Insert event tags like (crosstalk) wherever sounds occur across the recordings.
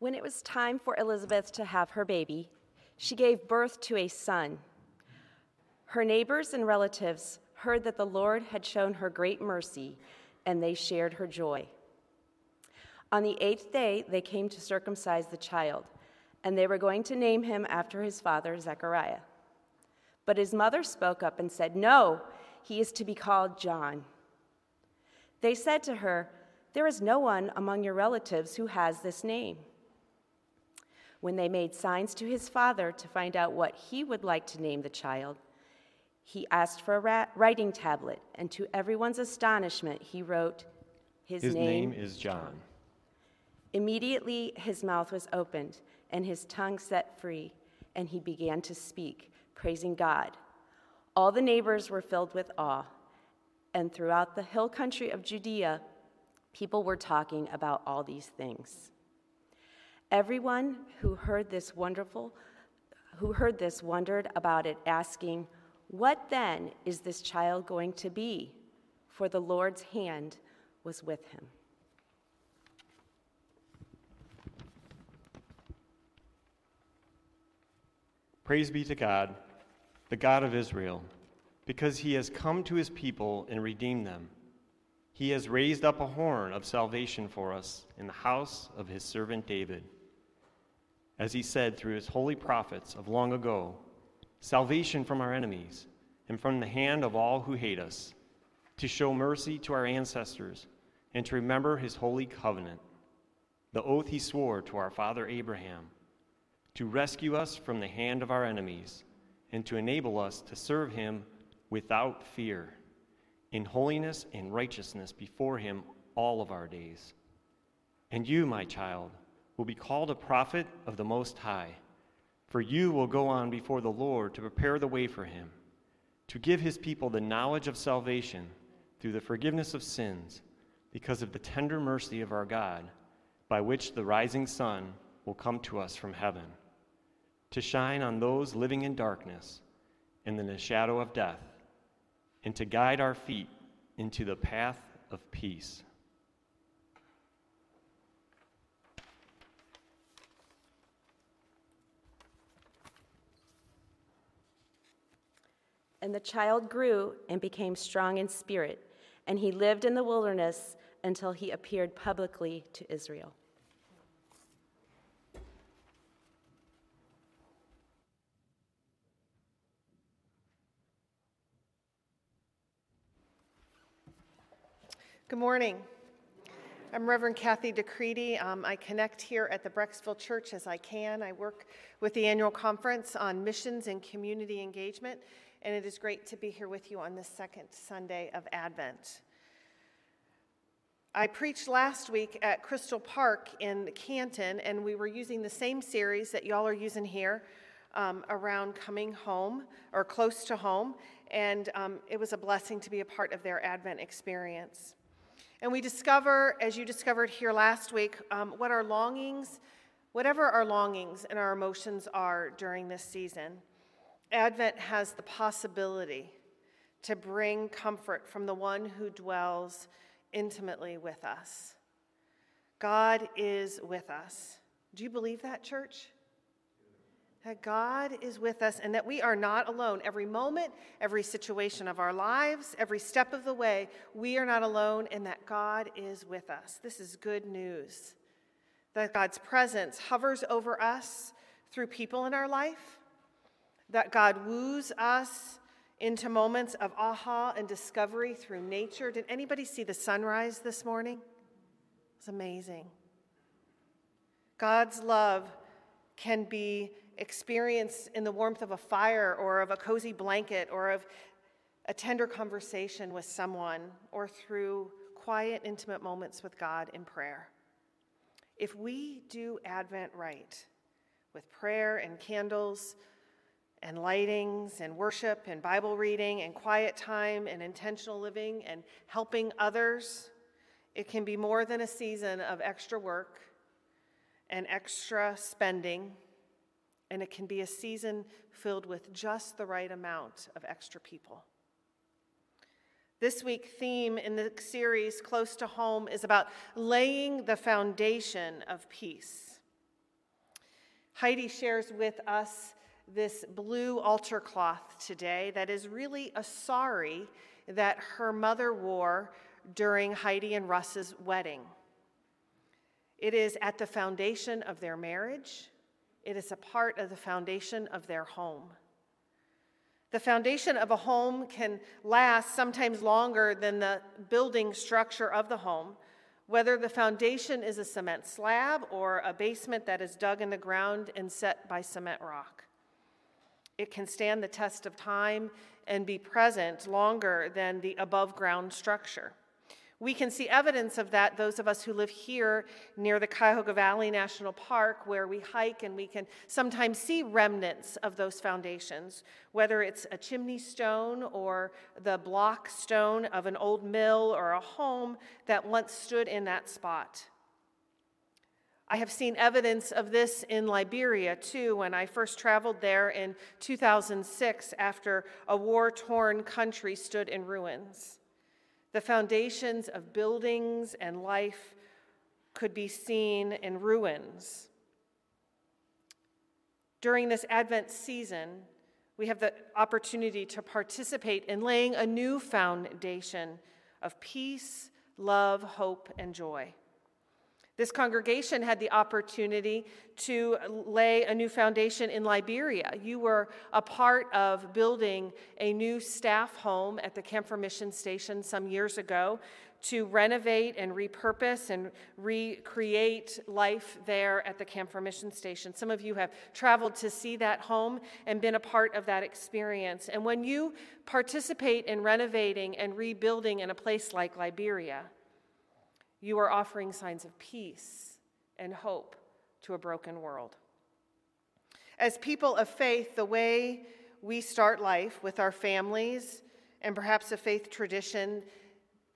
When it was time for Elizabeth to have her baby, she gave birth to a son. Her neighbors and relatives heard that the Lord had shown her great mercy, and they shared her joy. On the eighth day, they came to circumcise the child, and they were going to name him after his father, Zechariah. But his mother spoke up and said, No, he is to be called John. They said to her, There is no one among your relatives who has this name. When they made signs to his father to find out what he would like to name the child, he asked for a writing tablet, and to everyone's astonishment, he wrote, His, his name, name is John. Immediately his mouth was opened, and his tongue set free, and he began to speak, praising God. All the neighbors were filled with awe, and throughout the hill country of Judea, people were talking about all these things. Everyone who heard this wonderful, who heard this wondered about it, asking, What then is this child going to be? For the Lord's hand was with him. Praise be to God, the God of Israel, because he has come to his people and redeemed them. He has raised up a horn of salvation for us in the house of his servant David as he said through his holy prophets of long ago salvation from our enemies and from the hand of all who hate us, to show mercy to our ancestors, and to remember his holy covenant, the oath he swore to our father Abraham, to rescue us from the hand of our enemies, and to enable us to serve him without fear, in holiness and righteousness before him all of our days. And you, my child, will be called a prophet of the Most High. For you will go on before the Lord to prepare the way for him, to give his people the knowledge of salvation through the forgiveness of sins, because of the tender mercy of our God, by which the rising sun will come to us from heaven, to shine on those living in darkness and in the shadow of death, and to guide our feet into the path of peace. And the child grew and became strong in spirit, and he lived in the wilderness until he appeared publicly to Israel. Good morning. I'm Reverend Kathy DeCreedy. Um, I connect here at the Brecksville Church as I can. I work with the annual conference on missions and community engagement, and it is great to be here with you on the second Sunday of Advent. I preached last week at Crystal Park in Canton, and we were using the same series that y'all are using here um, around coming home or close to home, and um, it was a blessing to be a part of their Advent experience. And we discover, as you discovered here last week, um, what our longings, whatever our longings and our emotions are during this season. Advent has the possibility to bring comfort from the one who dwells intimately with us. God is with us. Do you believe that, church? That God is with us and that we are not alone. Every moment, every situation of our lives, every step of the way, we are not alone and that God is with us. This is good news. That God's presence hovers over us through people in our life that God woos us into moments of aha and discovery through nature. Did anybody see the sunrise this morning? It was amazing. God's love can be experienced in the warmth of a fire or of a cozy blanket or of a tender conversation with someone or through quiet, intimate moments with God in prayer. If we do Advent right, with prayer and candles, and lightings and worship and Bible reading and quiet time and intentional living and helping others, it can be more than a season of extra work and extra spending, and it can be a season filled with just the right amount of extra people. This week's theme in the series Close to Home is about laying the foundation of peace. Heidi shares with us this blue altar cloth today that is really a sari that her mother wore during Heidi and Russ's wedding. It is at the foundation of their marriage, it is a part of the foundation of their home. The foundation of a home can last sometimes longer than the building structure of the home, whether the foundation is a cement slab or a basement that is dug in the ground and set by cement rock. It can stand the test of time and be present longer than the above ground structure. We can see evidence of that, those of us who live here near the Cuyahoga Valley National Park, where we hike and we can sometimes see remnants of those foundations, whether it's a chimney stone or the block stone of an old mill or a home that once stood in that spot. I have seen evidence of this in Liberia too when I first traveled there in 2006 after a war torn country stood in ruins. The foundations of buildings and life could be seen in ruins. During this Advent season, we have the opportunity to participate in laying a new foundation of peace, love, hope, and joy. This congregation had the opportunity to lay a new foundation in Liberia. You were a part of building a new staff home at the Camphor Mission Station some years ago to renovate and repurpose and recreate life there at the Camphor Mission Station. Some of you have traveled to see that home and been a part of that experience. And when you participate in renovating and rebuilding in a place like Liberia, you are offering signs of peace and hope to a broken world. As people of faith, the way we start life with our families and perhaps a faith tradition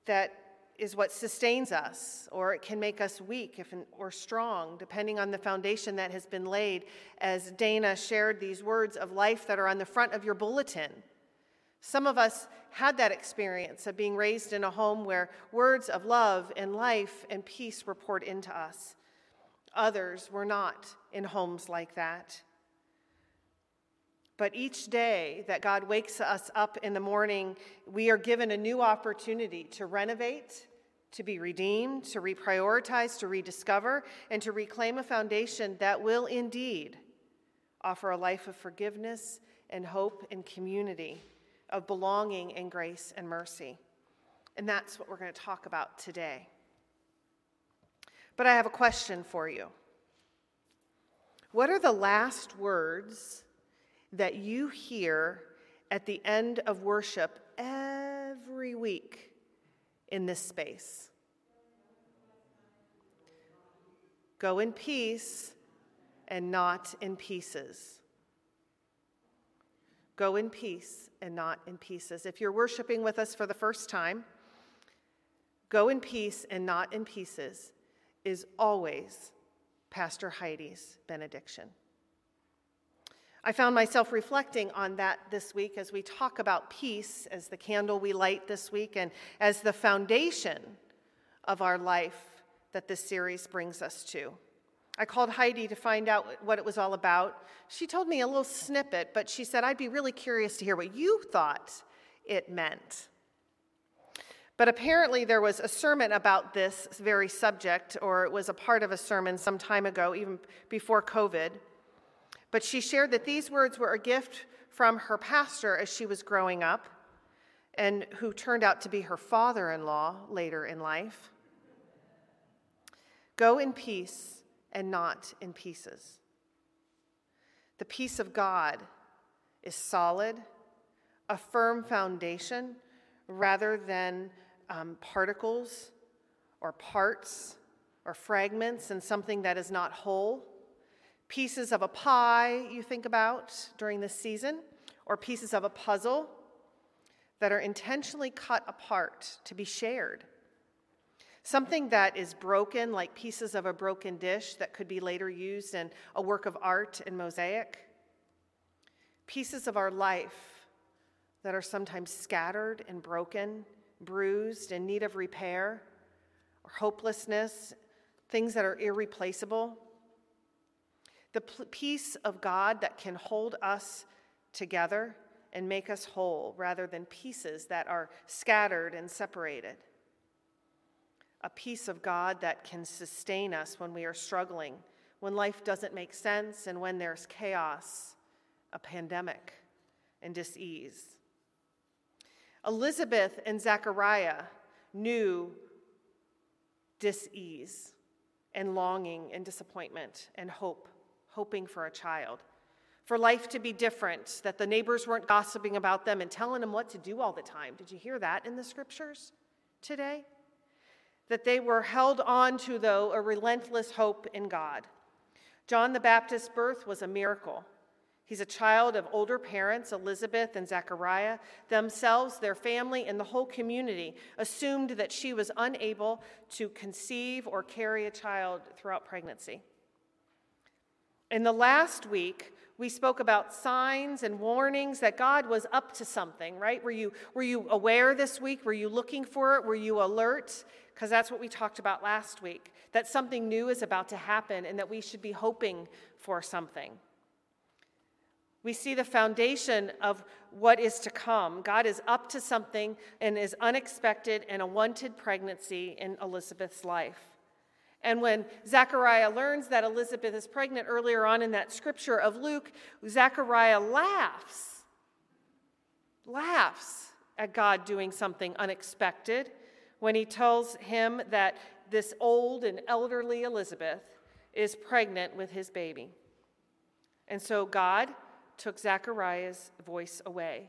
that is what sustains us, or it can make us weak if, or strong, depending on the foundation that has been laid. As Dana shared these words of life that are on the front of your bulletin. Some of us had that experience of being raised in a home where words of love and life and peace were poured into us. Others were not in homes like that. But each day that God wakes us up in the morning, we are given a new opportunity to renovate, to be redeemed, to reprioritize, to rediscover, and to reclaim a foundation that will indeed offer a life of forgiveness and hope and community of belonging and grace and mercy. And that's what we're going to talk about today. But I have a question for you. What are the last words that you hear at the end of worship every week in this space? Go in peace and not in pieces. Go in peace and not in pieces. If you're worshiping with us for the first time, go in peace and not in pieces is always Pastor Heidi's benediction. I found myself reflecting on that this week as we talk about peace as the candle we light this week and as the foundation of our life that this series brings us to. I called Heidi to find out what it was all about. She told me a little snippet, but she said, I'd be really curious to hear what you thought it meant. But apparently, there was a sermon about this very subject, or it was a part of a sermon some time ago, even before COVID. But she shared that these words were a gift from her pastor as she was growing up, and who turned out to be her father in law later in life. Go in peace and not in pieces. The peace of God is solid, a firm foundation rather than um, particles or parts or fragments and something that is not whole. Pieces of a pie you think about during this season, or pieces of a puzzle that are intentionally cut apart to be shared Something that is broken, like pieces of a broken dish that could be later used in a work of art and mosaic. Pieces of our life that are sometimes scattered and broken, bruised, in need of repair, or hopelessness, things that are irreplaceable. the peace of God that can hold us together and make us whole rather than pieces that are scattered and separated. A peace of God that can sustain us when we are struggling, when life doesn't make sense, and when there's chaos, a pandemic, and disease. Elizabeth and Zechariah knew disease and longing and disappointment and hope, hoping for a child, for life to be different, that the neighbors weren't gossiping about them and telling them what to do all the time. Did you hear that in the scriptures today? That they were held on to, though, a relentless hope in God. John the Baptist's birth was a miracle. He's a child of older parents, Elizabeth and Zechariah. Themselves, their family, and the whole community assumed that she was unable to conceive or carry a child throughout pregnancy. In the last week, we spoke about signs and warnings that God was up to something, right? Were you, were you aware this week? Were you looking for it? Were you alert? Because that's what we talked about last week that something new is about to happen and that we should be hoping for something. We see the foundation of what is to come. God is up to something and is unexpected and a wanted pregnancy in Elizabeth's life. And when Zechariah learns that Elizabeth is pregnant earlier on in that scripture of Luke, Zechariah laughs, laughs at God doing something unexpected when he tells him that this old and elderly Elizabeth is pregnant with his baby. And so God took Zechariah's voice away,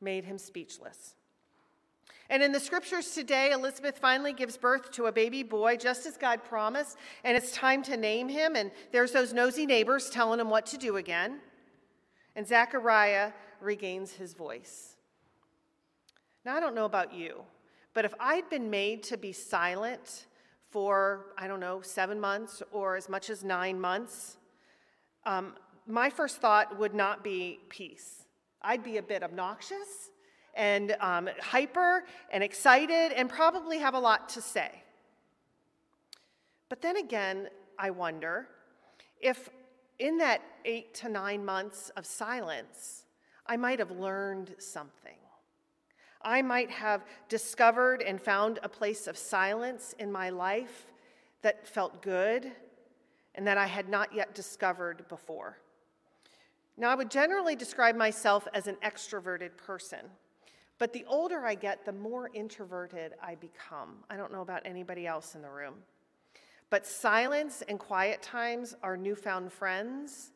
made him speechless. And in the scriptures today, Elizabeth finally gives birth to a baby boy, just as God promised, and it's time to name him. And there's those nosy neighbors telling him what to do again. And Zechariah regains his voice. Now, I don't know about you, but if I'd been made to be silent for, I don't know, seven months or as much as nine months, um, my first thought would not be peace. I'd be a bit obnoxious and um, hyper and excited and probably have a lot to say. But then again, I wonder if in that eight to nine months of silence, I might have learned something. I might have discovered and found a place of silence in my life that felt good and that I had not yet discovered before. Now, I would generally describe myself as an extroverted person, but the older I get, the more introverted I become. I don't know about anybody else in the room. But silence and quiet times are newfound friends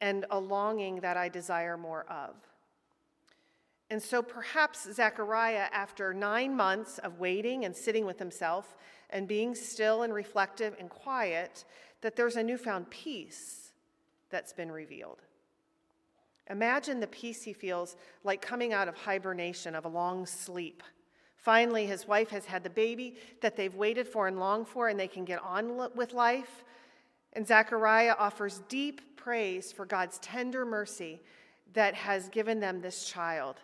and a longing that I desire more of. And so perhaps Zechariah, after nine months of waiting and sitting with himself and being still and reflective and quiet, that there's a newfound peace that's been revealed. Imagine the peace he feels like coming out of hibernation, of a long sleep. Finally, his wife has had the baby that they've waited for and longed for, and they can get on with life. And Zechariah offers deep praise for God's tender mercy that has given them this child.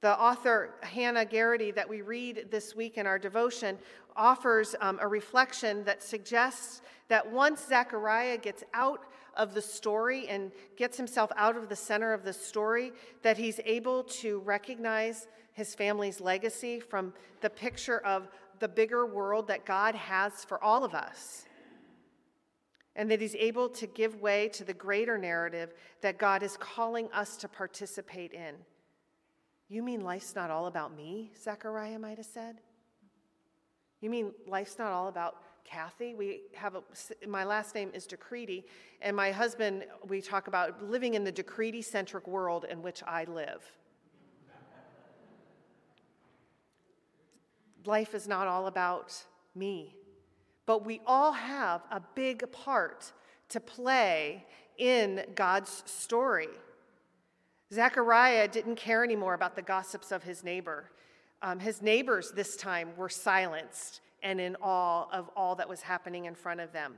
The author, Hannah Garrity, that we read this week in our devotion, offers um, a reflection that suggests that once Zechariah gets out of the story and gets himself out of the center of the story, that he's able to recognize his family's legacy from the picture of the bigger world that God has for all of us. And that he's able to give way to the greater narrative that God is calling us to participate in. You mean life's not all about me? Zechariah might have said. You mean life's not all about Kathy. We have a, my last name is Decreti, and my husband, we talk about living in the Decreti centric world in which I live. Life is not all about me, but we all have a big part to play in God's story. Zechariah didn't care anymore about the gossips of his neighbor. Um, his neighbors this time were silenced and in awe of all that was happening in front of them.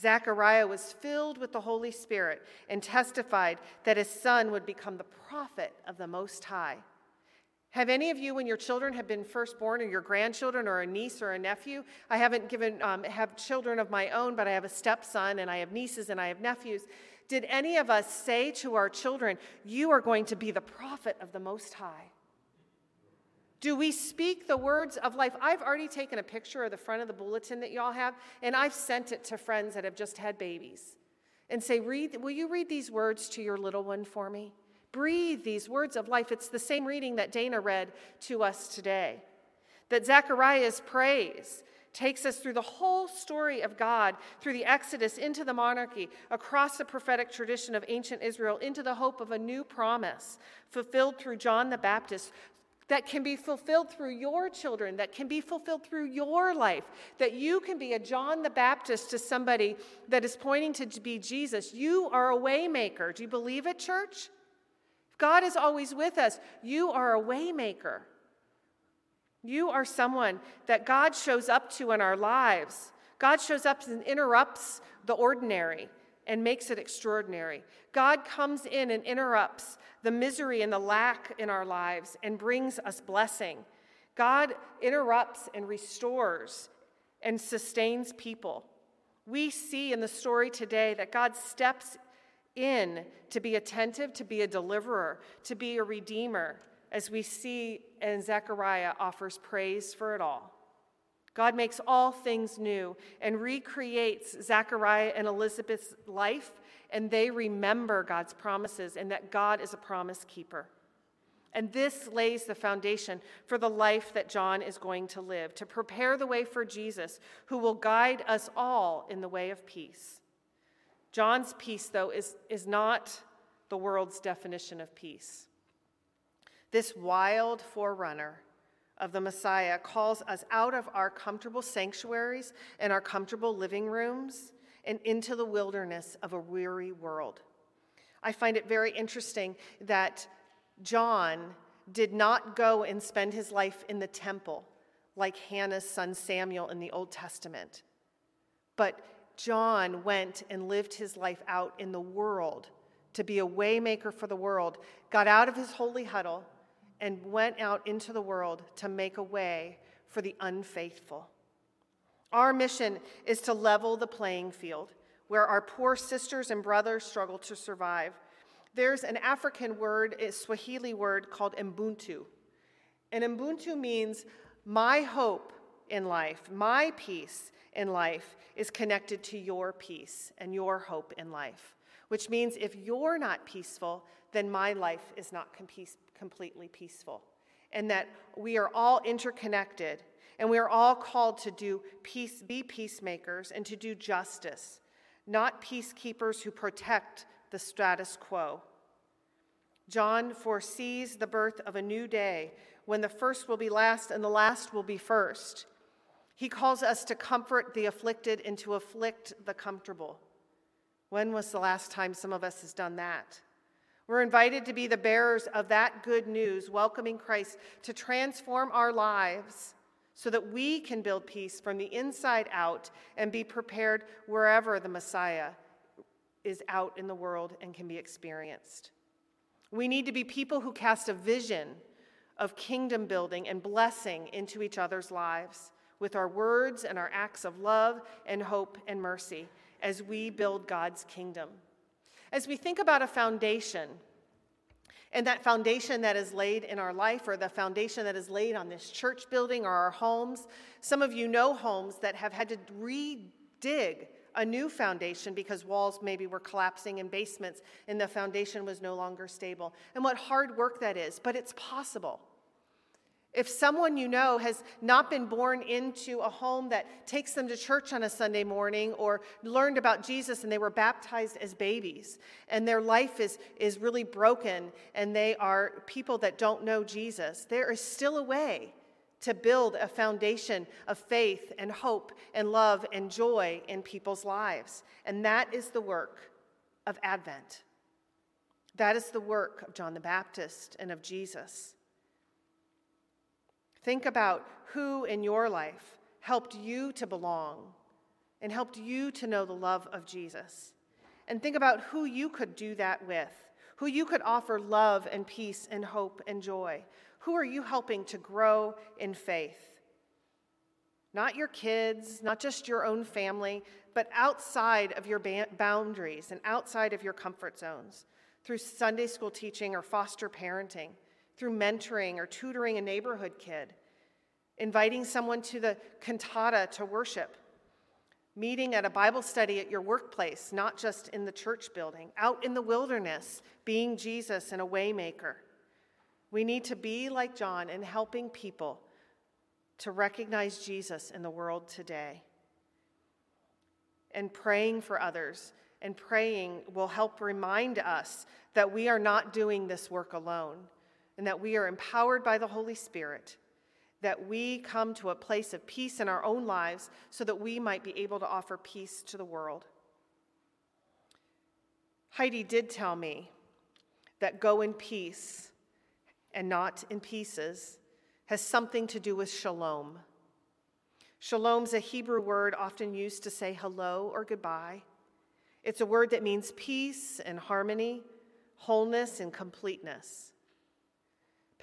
Zechariah was filled with the Holy Spirit and testified that his son would become the prophet of the Most High. Have any of you, when your children have been firstborn, or your grandchildren, or a niece or a nephew? I haven't given um, have children of my own, but I have a stepson, and I have nieces, and I have nephews. Did any of us say to our children, "You are going to be the prophet of the Most High"? Do we speak the words of life? I've already taken a picture of the front of the bulletin that y'all have, and I've sent it to friends that have just had babies, and say, "Read, will you read these words to your little one for me?" breathe these words of life. It's the same reading that Dana read to us today. That Zechariah's praise takes us through the whole story of God, through the Exodus into the monarchy, across the prophetic tradition of ancient Israel, into the hope of a new promise fulfilled through John the Baptist. That can be fulfilled through your children, that can be fulfilled through your life, that you can be a John the Baptist to somebody that is pointing to be Jesus. You are a waymaker. Do you believe it, church? God is always with us. You are a waymaker. You are someone that God shows up to in our lives. God shows up and interrupts the ordinary and makes it extraordinary. God comes in and interrupts the misery and the lack in our lives and brings us blessing. God interrupts and restores and sustains people. We see in the story today that God steps in to be attentive, to be a deliverer, to be a redeemer, as we see and Zechariah offers praise for it all. God makes all things new and recreates Zechariah and Elizabeth's life, and they remember God's promises and that God is a promise keeper. And this lays the foundation for the life that John is going to live, to prepare the way for Jesus, who will guide us all in the way of peace. John's peace, though, is, is not the world's definition of peace. This wild forerunner of the Messiah calls us out of our comfortable sanctuaries and our comfortable living rooms and into the wilderness of a weary world. I find it very interesting that John did not go and spend his life in the temple like Hannah's son Samuel in the Old Testament, but John went and lived his life out in the world to be a waymaker for the world, got out of his holy huddle and went out into the world to make a way for the unfaithful. Our mission is to level the playing field where our poor sisters and brothers struggle to survive. There's an African word, a Swahili word called Ubuntu. And Ubuntu means my hope in life, my peace in life is connected to your peace and your hope in life, which means if you're not peaceful, then my life is not completely peaceful. And that we are all interconnected and we are all called to do peace, be peacemakers and to do justice, not peacekeepers who protect the status quo. John foresees the birth of a new day when the first will be last and the last will be first. He calls us to comfort the afflicted and to afflict the comfortable. When was the last time some of us has done that? We're invited to be the bearers of that good news, welcoming Christ to transform our lives so that we can build peace from the inside out and be prepared wherever the Messiah is out in the world and can be experienced. We need to be people who cast a vision of kingdom building and blessing into each other's lives with our words and our acts of love and hope and mercy as we build God's kingdom. As we think about a foundation, and that foundation that is laid in our life, or the foundation that is laid on this church building or our homes, some of you know homes that have had to redig a new foundation because walls maybe were collapsing in basements and the foundation was no longer stable. And what hard work that is, but it's possible. If someone you know has not been born into a home that takes them to church on a Sunday morning or learned about Jesus and they were baptized as babies and their life is, is really broken and they are people that don't know Jesus, there is still a way to build a foundation of faith and hope and love and joy in people's lives. And that is the work of Advent. That is the work of John the Baptist and of Jesus. Think about who in your life helped you to belong and helped you to know the love of Jesus. And think about who you could do that with, who you could offer love and peace and hope and joy. Who are you helping to grow in faith? Not your kids, not just your own family, but outside of your boundaries and outside of your comfort zones through Sunday school teaching or foster parenting, through mentoring or tutoring a neighborhood kid, inviting someone to the cantata to worship, meeting at a Bible study at your workplace, not just in the church building, out in the wilderness, being Jesus and a waymaker. We need to be like John in helping people to recognize Jesus in the world today. And praying for others and praying will help remind us that we are not doing this work alone and that we are empowered by the Holy Spirit, that we come to a place of peace in our own lives so that we might be able to offer peace to the world. Heidi did tell me that go in peace and not in pieces has something to do with shalom. Shalom's a Hebrew word often used to say hello or goodbye. It's a word that means peace and harmony, wholeness and completeness.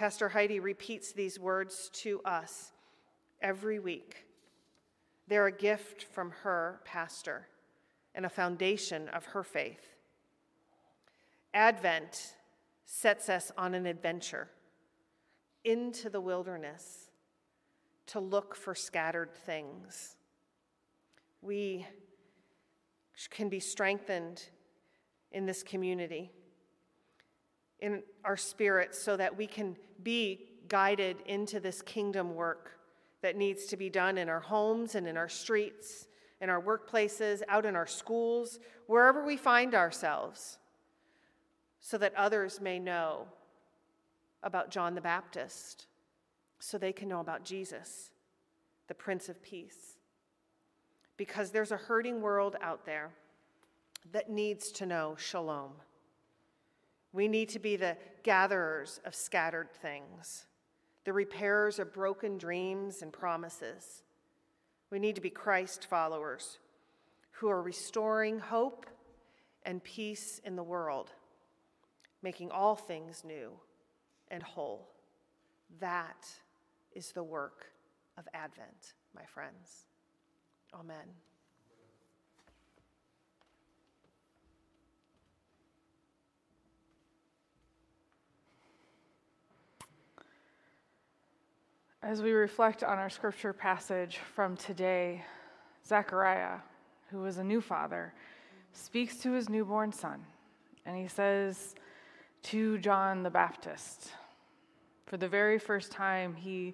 Pastor Heidi repeats these words to us every week. They're a gift from her pastor and a foundation of her faith. Advent sets us on an adventure into the wilderness to look for scattered things. We can be strengthened in this community, in our spirits, so that we can be guided into this kingdom work that needs to be done in our homes and in our streets, in our workplaces, out in our schools, wherever we find ourselves, so that others may know about John the Baptist so they can know about Jesus, the Prince of Peace. Because there's a hurting world out there that needs to know shalom. We need to be the gatherers of scattered things, the repairers of broken dreams and promises. We need to be Christ followers who are restoring hope and peace in the world, making all things new and whole. That is the work of Advent, my friends. Amen. As we reflect on our scripture passage from today, Zechariah, who was a new father, speaks to his newborn son, and he says to John the Baptist, for the very first time, he,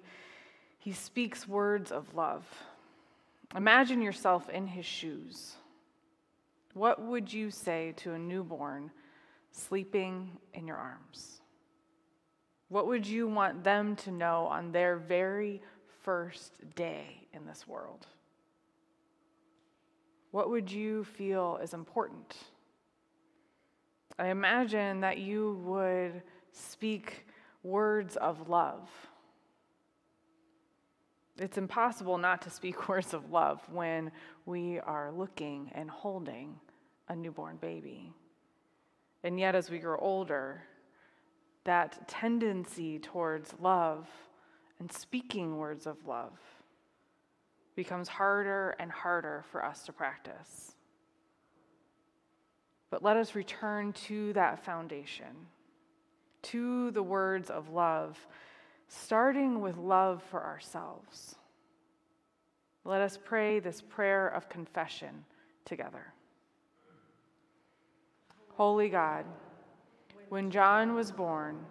he speaks words of love. Imagine yourself in his shoes. What would you say to a newborn sleeping in your arms? What would you want them to know on their very first day in this world? What would you feel is important? I imagine that you would speak words of love. It's impossible not to speak (laughs) words of love when we are looking and holding a newborn baby. And yet, as we grow older, that tendency towards love and speaking words of love becomes harder and harder for us to practice. But let us return to that foundation to the words of love, starting with love for ourselves. Let us pray this prayer of confession together. Holy God, when John was born,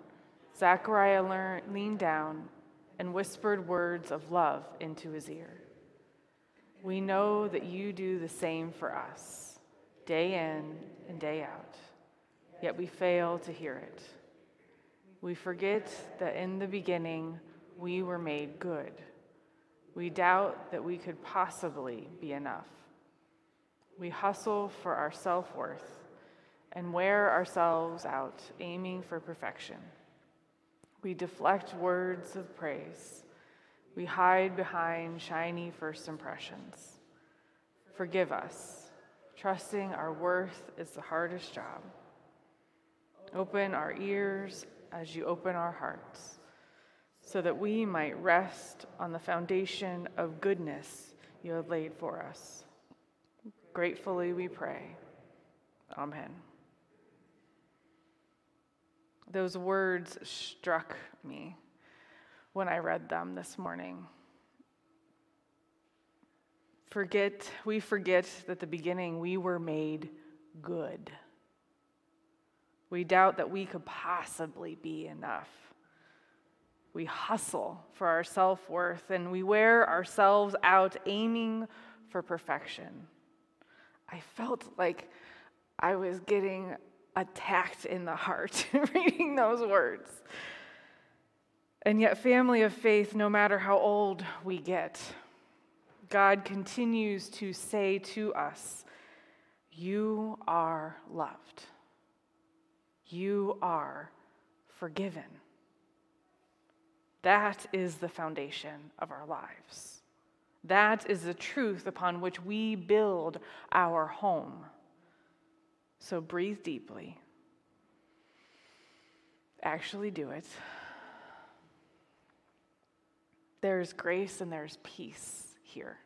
Zechariah learned, leaned down and whispered words of love into his ear. We know that you do the same for us, day in and day out, yet we fail to hear it. We forget that in the beginning we were made good. We doubt that we could possibly be enough. We hustle for our self worth and wear ourselves out, aiming for perfection. We deflect words of praise. We hide behind shiny first impressions. Forgive us. Trusting our worth is the hardest job. Open our ears as you open our hearts, so that we might rest on the foundation of goodness you have laid for us. Gratefully we pray. Amen. Those words struck me when I read them this morning. Forget, we forget that the beginning we were made good. We doubt that we could possibly be enough. We hustle for our self worth and we wear ourselves out aiming for perfection. I felt like I was getting attacked in the heart (laughs) reading those words. And yet, family of faith, no matter how old we get, God continues to say to us, You are loved. You are forgiven. That is the foundation of our lives. That is the truth upon which we build our home. So breathe deeply. Actually, do it. There's grace and there's peace here.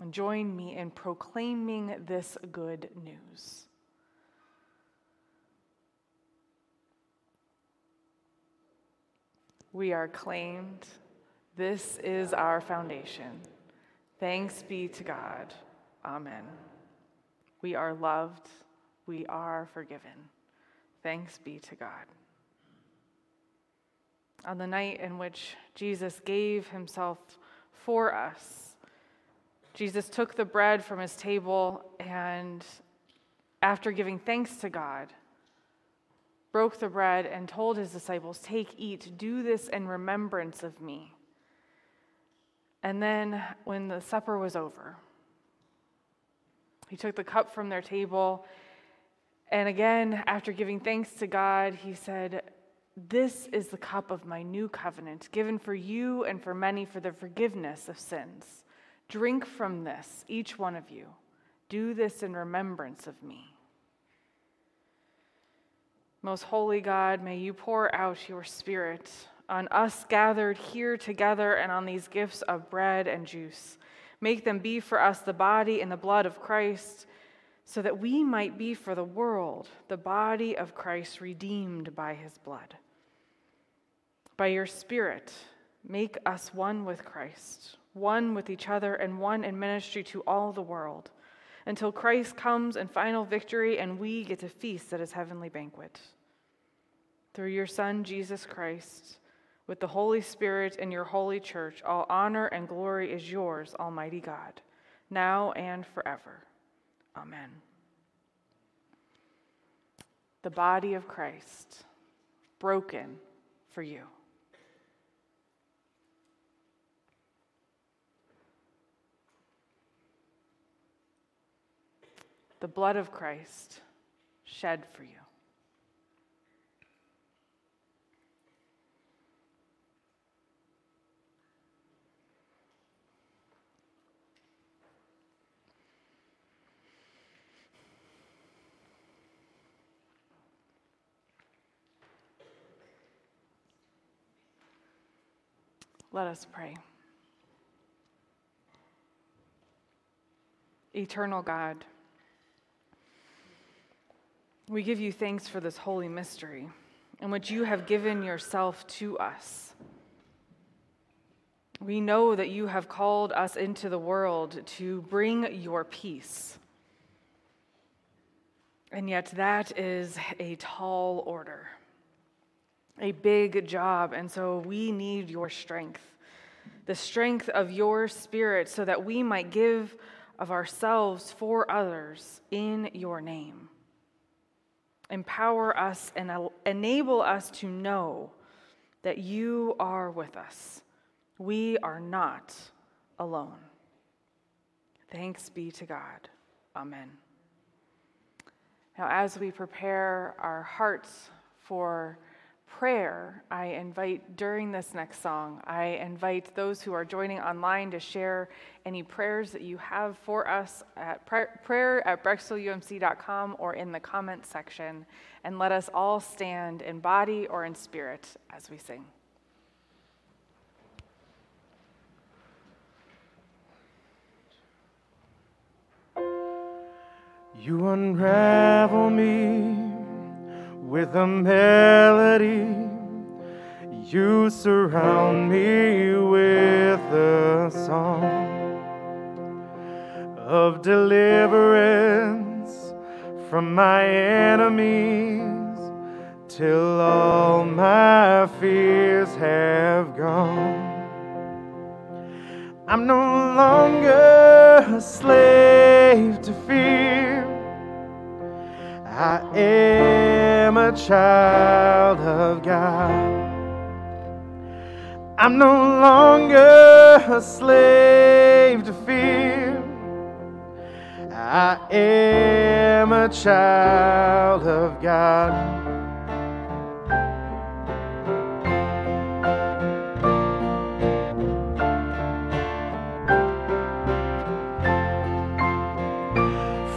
And join me in proclaiming this good news. We are claimed. This is our foundation. Thanks be to God. Amen. We are loved. We are forgiven. Thanks be to God. On the night in which Jesus gave himself for us, Jesus took the bread from his table and, after giving thanks to God, broke the bread and told his disciples, Take, eat, do this in remembrance of me. And then, when the supper was over, he took the cup from their table. And again, after giving thanks to God, he said, This is the cup of my new covenant, given for you and for many for the forgiveness of sins. Drink from this, each one of you. Do this in remembrance of me. Most holy God, may you pour out your Spirit on us gathered here together and on these gifts of bread and juice. Make them be for us the body and the blood of Christ, so that we might be for the world the body of Christ redeemed by his blood. By your Spirit, make us one with Christ, one with each other, and one in ministry to all the world, until Christ comes in final victory and we get to feast at his heavenly banquet. Through your Son, Jesus Christ, with the Holy Spirit and your holy church, all honor and glory is yours, Almighty God, now and forever. Amen. The body of Christ, broken for you. The blood of Christ, shed for you. Let us pray. Eternal God, we give you thanks for this holy mystery in which you have given yourself to us. We know that you have called us into the world to bring your peace. And yet, that is a tall order a big job. And so we need your strength, the strength of your spirit, so that we might give of ourselves for others in your name. Empower us and enable us to know that you are with us. We are not alone. Thanks be to God. Amen. Now, as we prepare our hearts for prayer, I invite during this next song, I invite those who are joining online to share any prayers that you have for us at prayer at brecksvilleumc.com or in the comments section. And let us all stand in body or in spirit as we sing. You unravel me with a melody. You surround me with a song of deliverance from my enemies till all my fears have gone. I'm no longer a slave to fear. I am a child of God. I'm no longer a slave to fear. I am a child of God.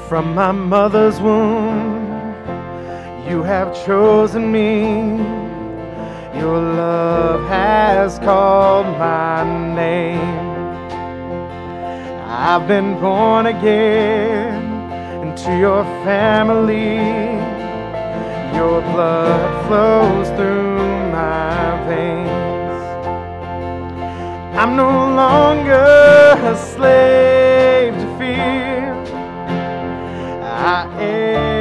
From my mother's womb you have chosen me. Your love has called my name. I've been born again into your family. Your blood flows through my veins. I'm no longer a slave to fear. I am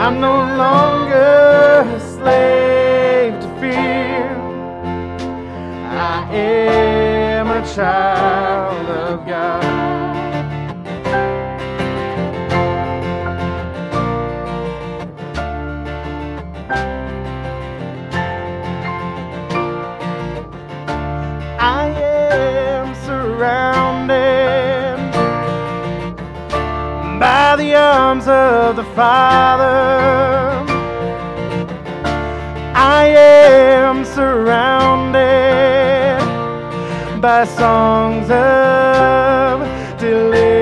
I'm no longer a slave to fear. I am a child of God. I am surrounded by the arms of Father. I am surrounded by songs of deliverance.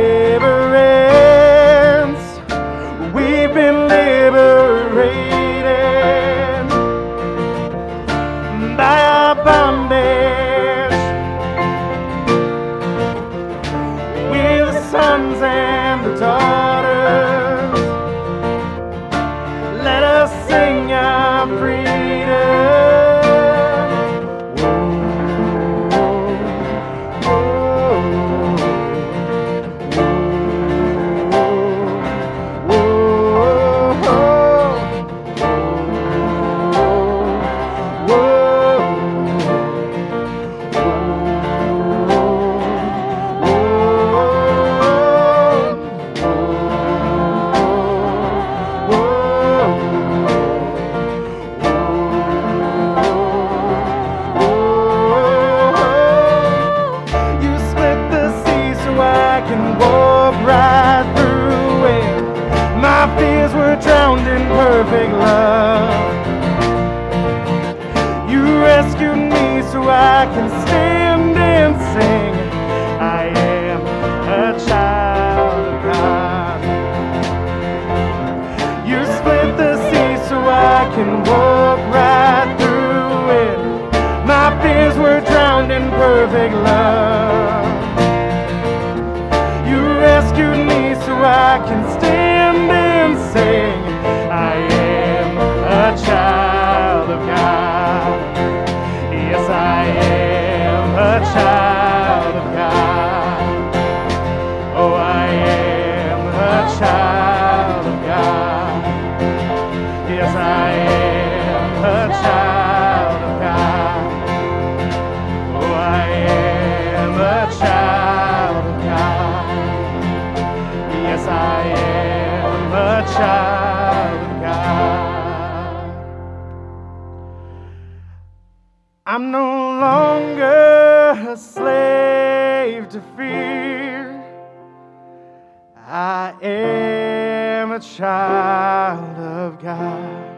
Child of God.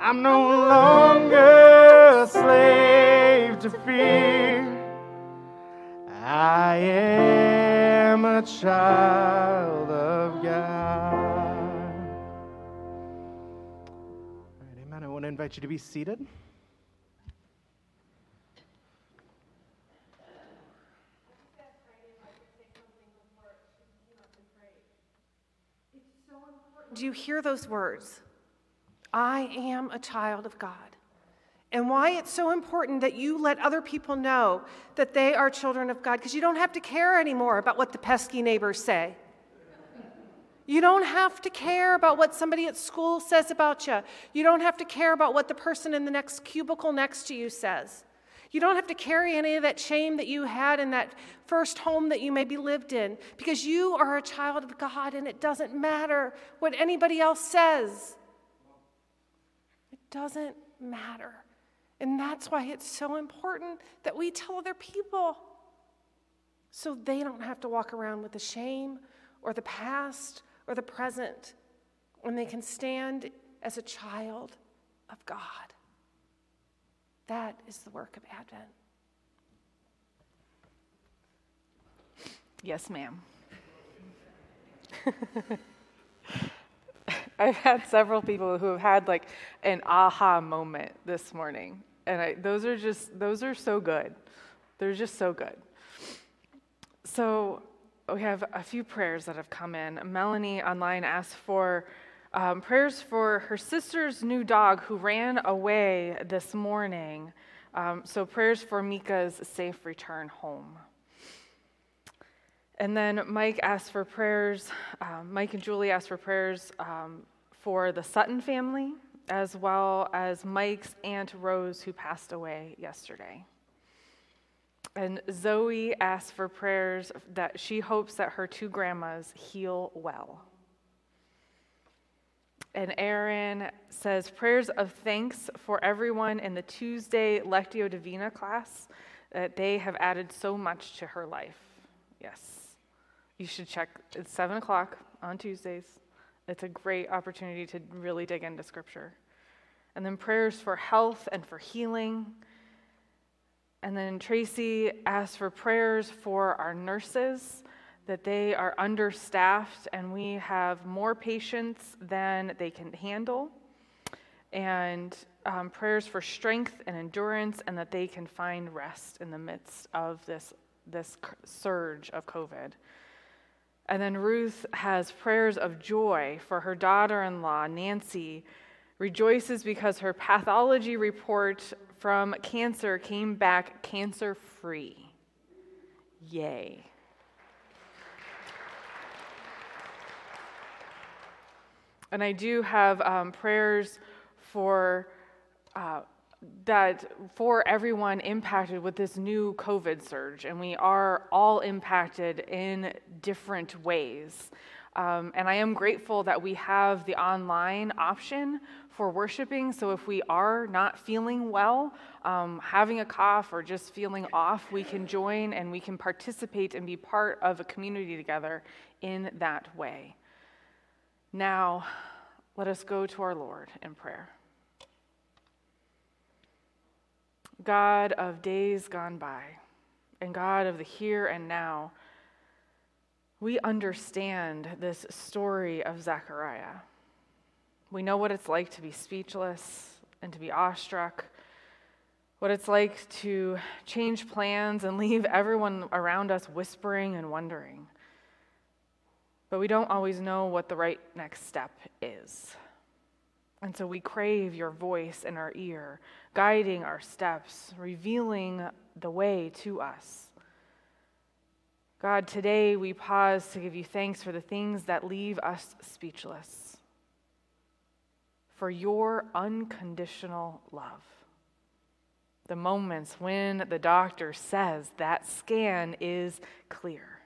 I'm no longer a slave to fear. I am a child of God. All right, amen. I want to invite you to be seated. Do you hear those words? I am a child of God. And why it's so important that you let other people know that they are children of God, because you don't have to care anymore about what the pesky neighbors say. You don't have to care about what somebody at school says about you. You don't have to care about what the person in the next cubicle next to you says. You don't have to carry any of that shame that you had in that first home that you maybe lived in because you are a child of God and it doesn't matter what anybody else says. It doesn't matter. And that's why it's so important that we tell other people so they don't have to walk around with the shame or the past or the present when they can stand as a child of God. That is the work of Advent. Yes, ma'am. (laughs) I've had several people who have had like an aha moment this morning. And I, those are just, those are so good. They're just so good. So we have a few prayers that have come in. Melanie online asked for um, prayers for her sister's new dog who ran away this morning. Um, so prayers for Mika's safe return home. And then Mike asked for prayers, um, Mike and Julie asked for prayers um, for the Sutton family, as well as Mike's Aunt Rose, who passed away yesterday. And Zoe asked for prayers that she hopes that her two grandmas heal well. And Aaron says prayers of thanks for everyone in the Tuesday Lectio Divina class that they have added so much to her life. Yes. You should check. It's 7 o'clock on Tuesdays. It's a great opportunity to really dig into Scripture. And then prayers for health and for healing. And then Tracy asked for prayers for our nurses, that they are understaffed and we have more patients than they can handle. And um, prayers for strength and endurance, and that they can find rest in the midst of this, this surge of COVID. And then Ruth has prayers of joy for her daughter in law, Nancy, rejoices because her pathology report from cancer came back cancer free. Yay. And I do have um, prayers for. Uh, that for everyone impacted with this new COVID surge, and we are all impacted in different ways. Um, and I am grateful that we have the online option for worshiping. So if we are not feeling well, um, having a cough, or just feeling off, we can join and we can participate and be part of a community together in that way. Now, let us go to our Lord in prayer. God of days gone by, and God of the here and now, we understand this story of Zechariah. We know what it's like to be speechless and to be awestruck, what it's like to change plans and (laughs) leave everyone around us whispering and wondering. But we don't always know what the right next step is. And so we crave your voice in our ear, guiding our steps, revealing the way to us. God, today we pause to give you thanks for the things that leave us speechless, for your unconditional love. The moments when the doctor says that scan is clear,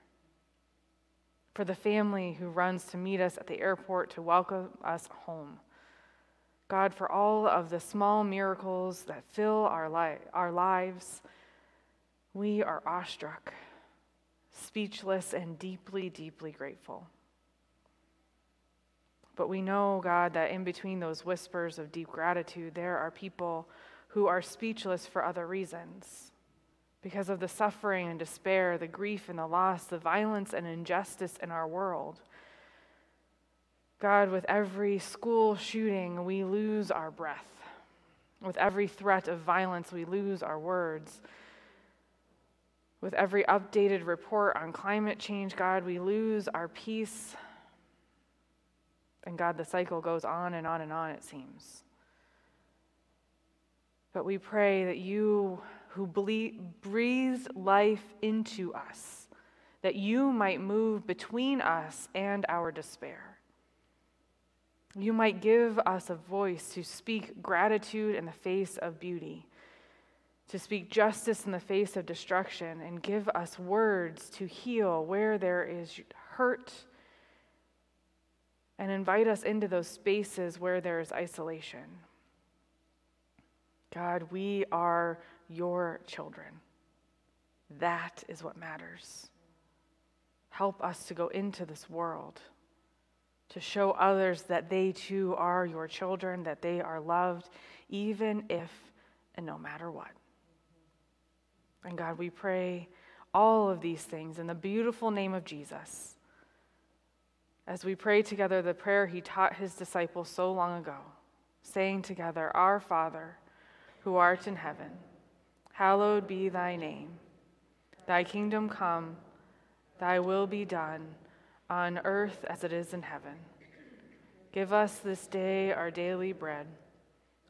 for the family who runs to meet us at the airport to welcome us home. God, for all of the small miracles that fill our, li- our lives, we are awestruck, speechless, and deeply, deeply grateful. But we know, God, that in between those whispers of deep gratitude, there are people who are speechless for other reasons because of the suffering and despair, the grief and the loss, the violence and injustice in our world. God, with every school shooting, we lose our breath. With every threat of violence, we lose our words. With every updated report on climate change, God, we lose our peace. And God, the cycle goes on and on and on, it seems. But we pray that you, who breathed life into us, that you might move between us and our despair. You might give us a voice to speak gratitude in the face of beauty, to speak justice in the face of destruction, and give us words to heal where there is hurt, and invite us into those spaces where there is isolation. God, we are your children. That is what matters. Help us to go into this world, to show others that they too are your children, that they are loved, even if and no matter what. And God, we pray all of these things in the beautiful name of Jesus. As we pray together the prayer he taught his disciples so long ago, saying together, Our Father, who art in heaven, hallowed be thy name. Thy kingdom come, thy will be done, on earth as it is in heaven. Give us this day our daily bread,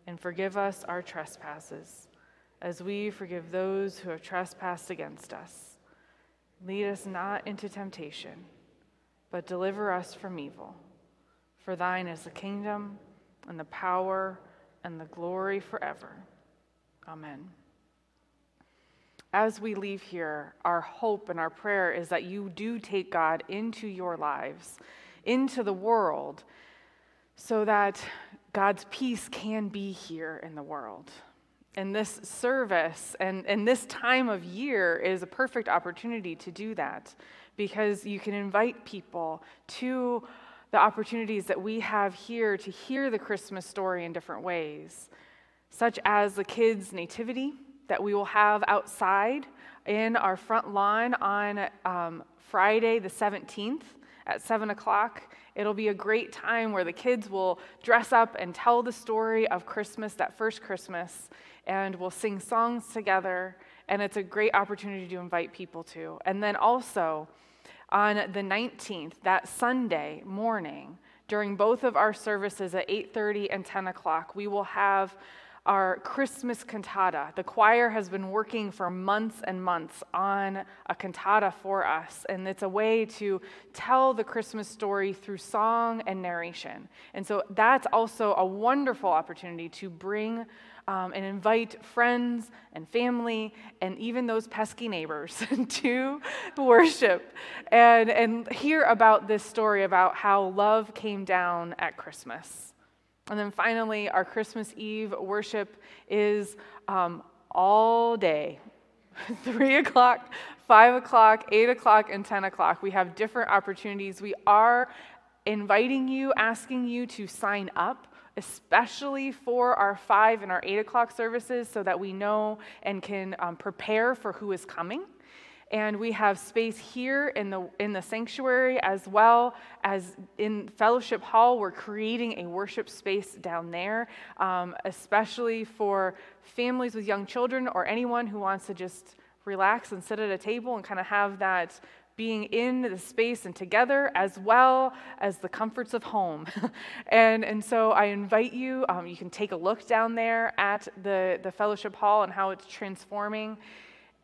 and forgive us our trespasses, as we forgive those who have trespassed against us. Lead us not into temptation, but deliver us from evil. For thine is the kingdom, and the power, and the glory forever. Amen. As we leave here, our hope and our prayer is that you do take God into your lives, into the world, so that God's peace can be here in the world. And this service and, and this time of year is a perfect opportunity to do that because you can invite people to the opportunities that we have here to hear the Christmas story in different ways such as the kids' nativity that we will have outside in our front lawn on um, Friday, the 17th at 7 o'clock. It'll be a great time where the kids will dress up and tell the story of Christmas, that first Christmas, and we'll sing songs together. And it's a great opportunity to invite people to. And then also on the 19th, that Sunday morning, during both of our services at 8:30 and 10 o'clock, we will have our Christmas cantata. The choir has been working for months and months on a cantata for us, and it's a way to tell the Christmas story through song and narration. And so that's also a wonderful opportunity to bring um, and invite friends and family and even those pesky neighbors (laughs) to worship and, and hear about this story about how love came down at Christmas. And then finally, our Christmas Eve worship is um, all day (laughs) 3 o'clock, 5 o'clock, 8 o'clock, and 10 o'clock. We have different opportunities. We are inviting you, asking you to sign up especially for our five and our eight o'clock services, so that we know and can um, prepare for who is coming and we have space here in the in the sanctuary as well as in fellowship hall. We're creating a worship space down there um, especially for families with young children or anyone who wants to just relax and sit at a table and kind of have that being in the space and together as well as the comforts of home. (laughs) And, and so i invite you um, you can take a look down there at the, the fellowship hall and how it's transforming.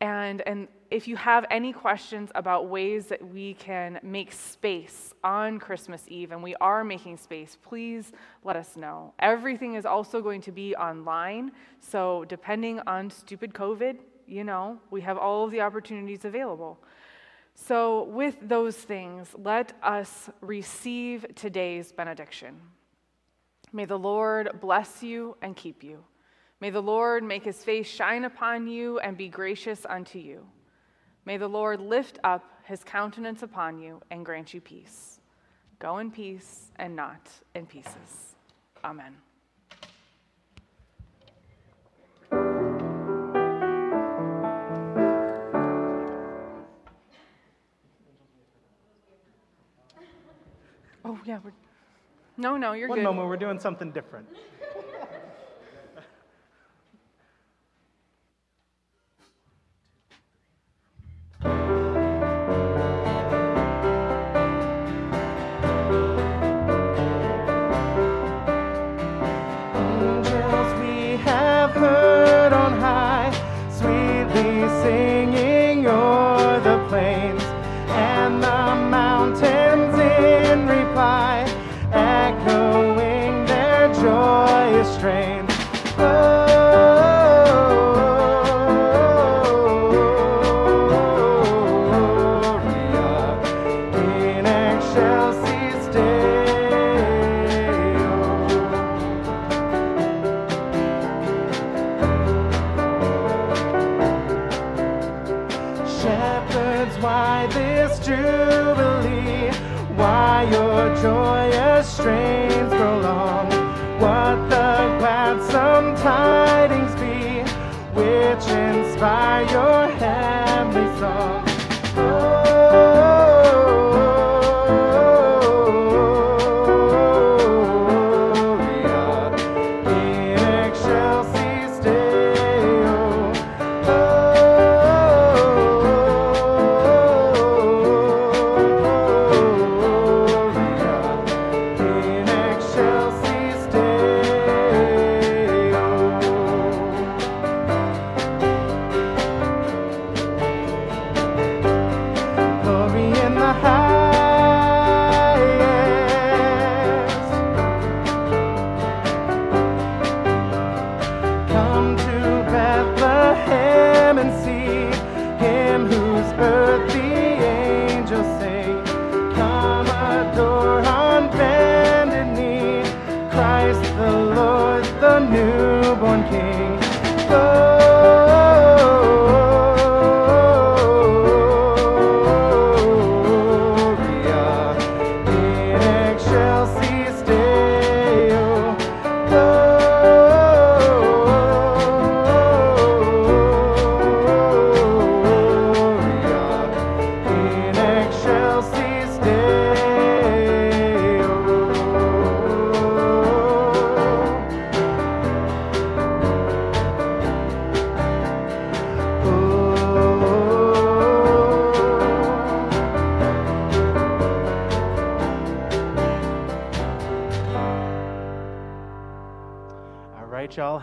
And, and if you have any questions about ways that we can make space on Christmas Eve, and we are making space, please let us know. Everything is also going to be online, so depending on stupid COVID, you know, we have all of the opportunities available. So, with those things, let us receive today's benediction. May the Lord bless you and keep you. May the Lord make his face shine upon you and be gracious unto you. May the Lord lift up his countenance upon you and grant you peace. Go in peace and not in pieces. Amen. Oh, yeah, we're. No, no, you're One good. moment, we're doing something different. Shepherds, why this jubilee? Why your joyous strains prolong? What the gladsome tidings be, which inspire your heavenly song? Gloria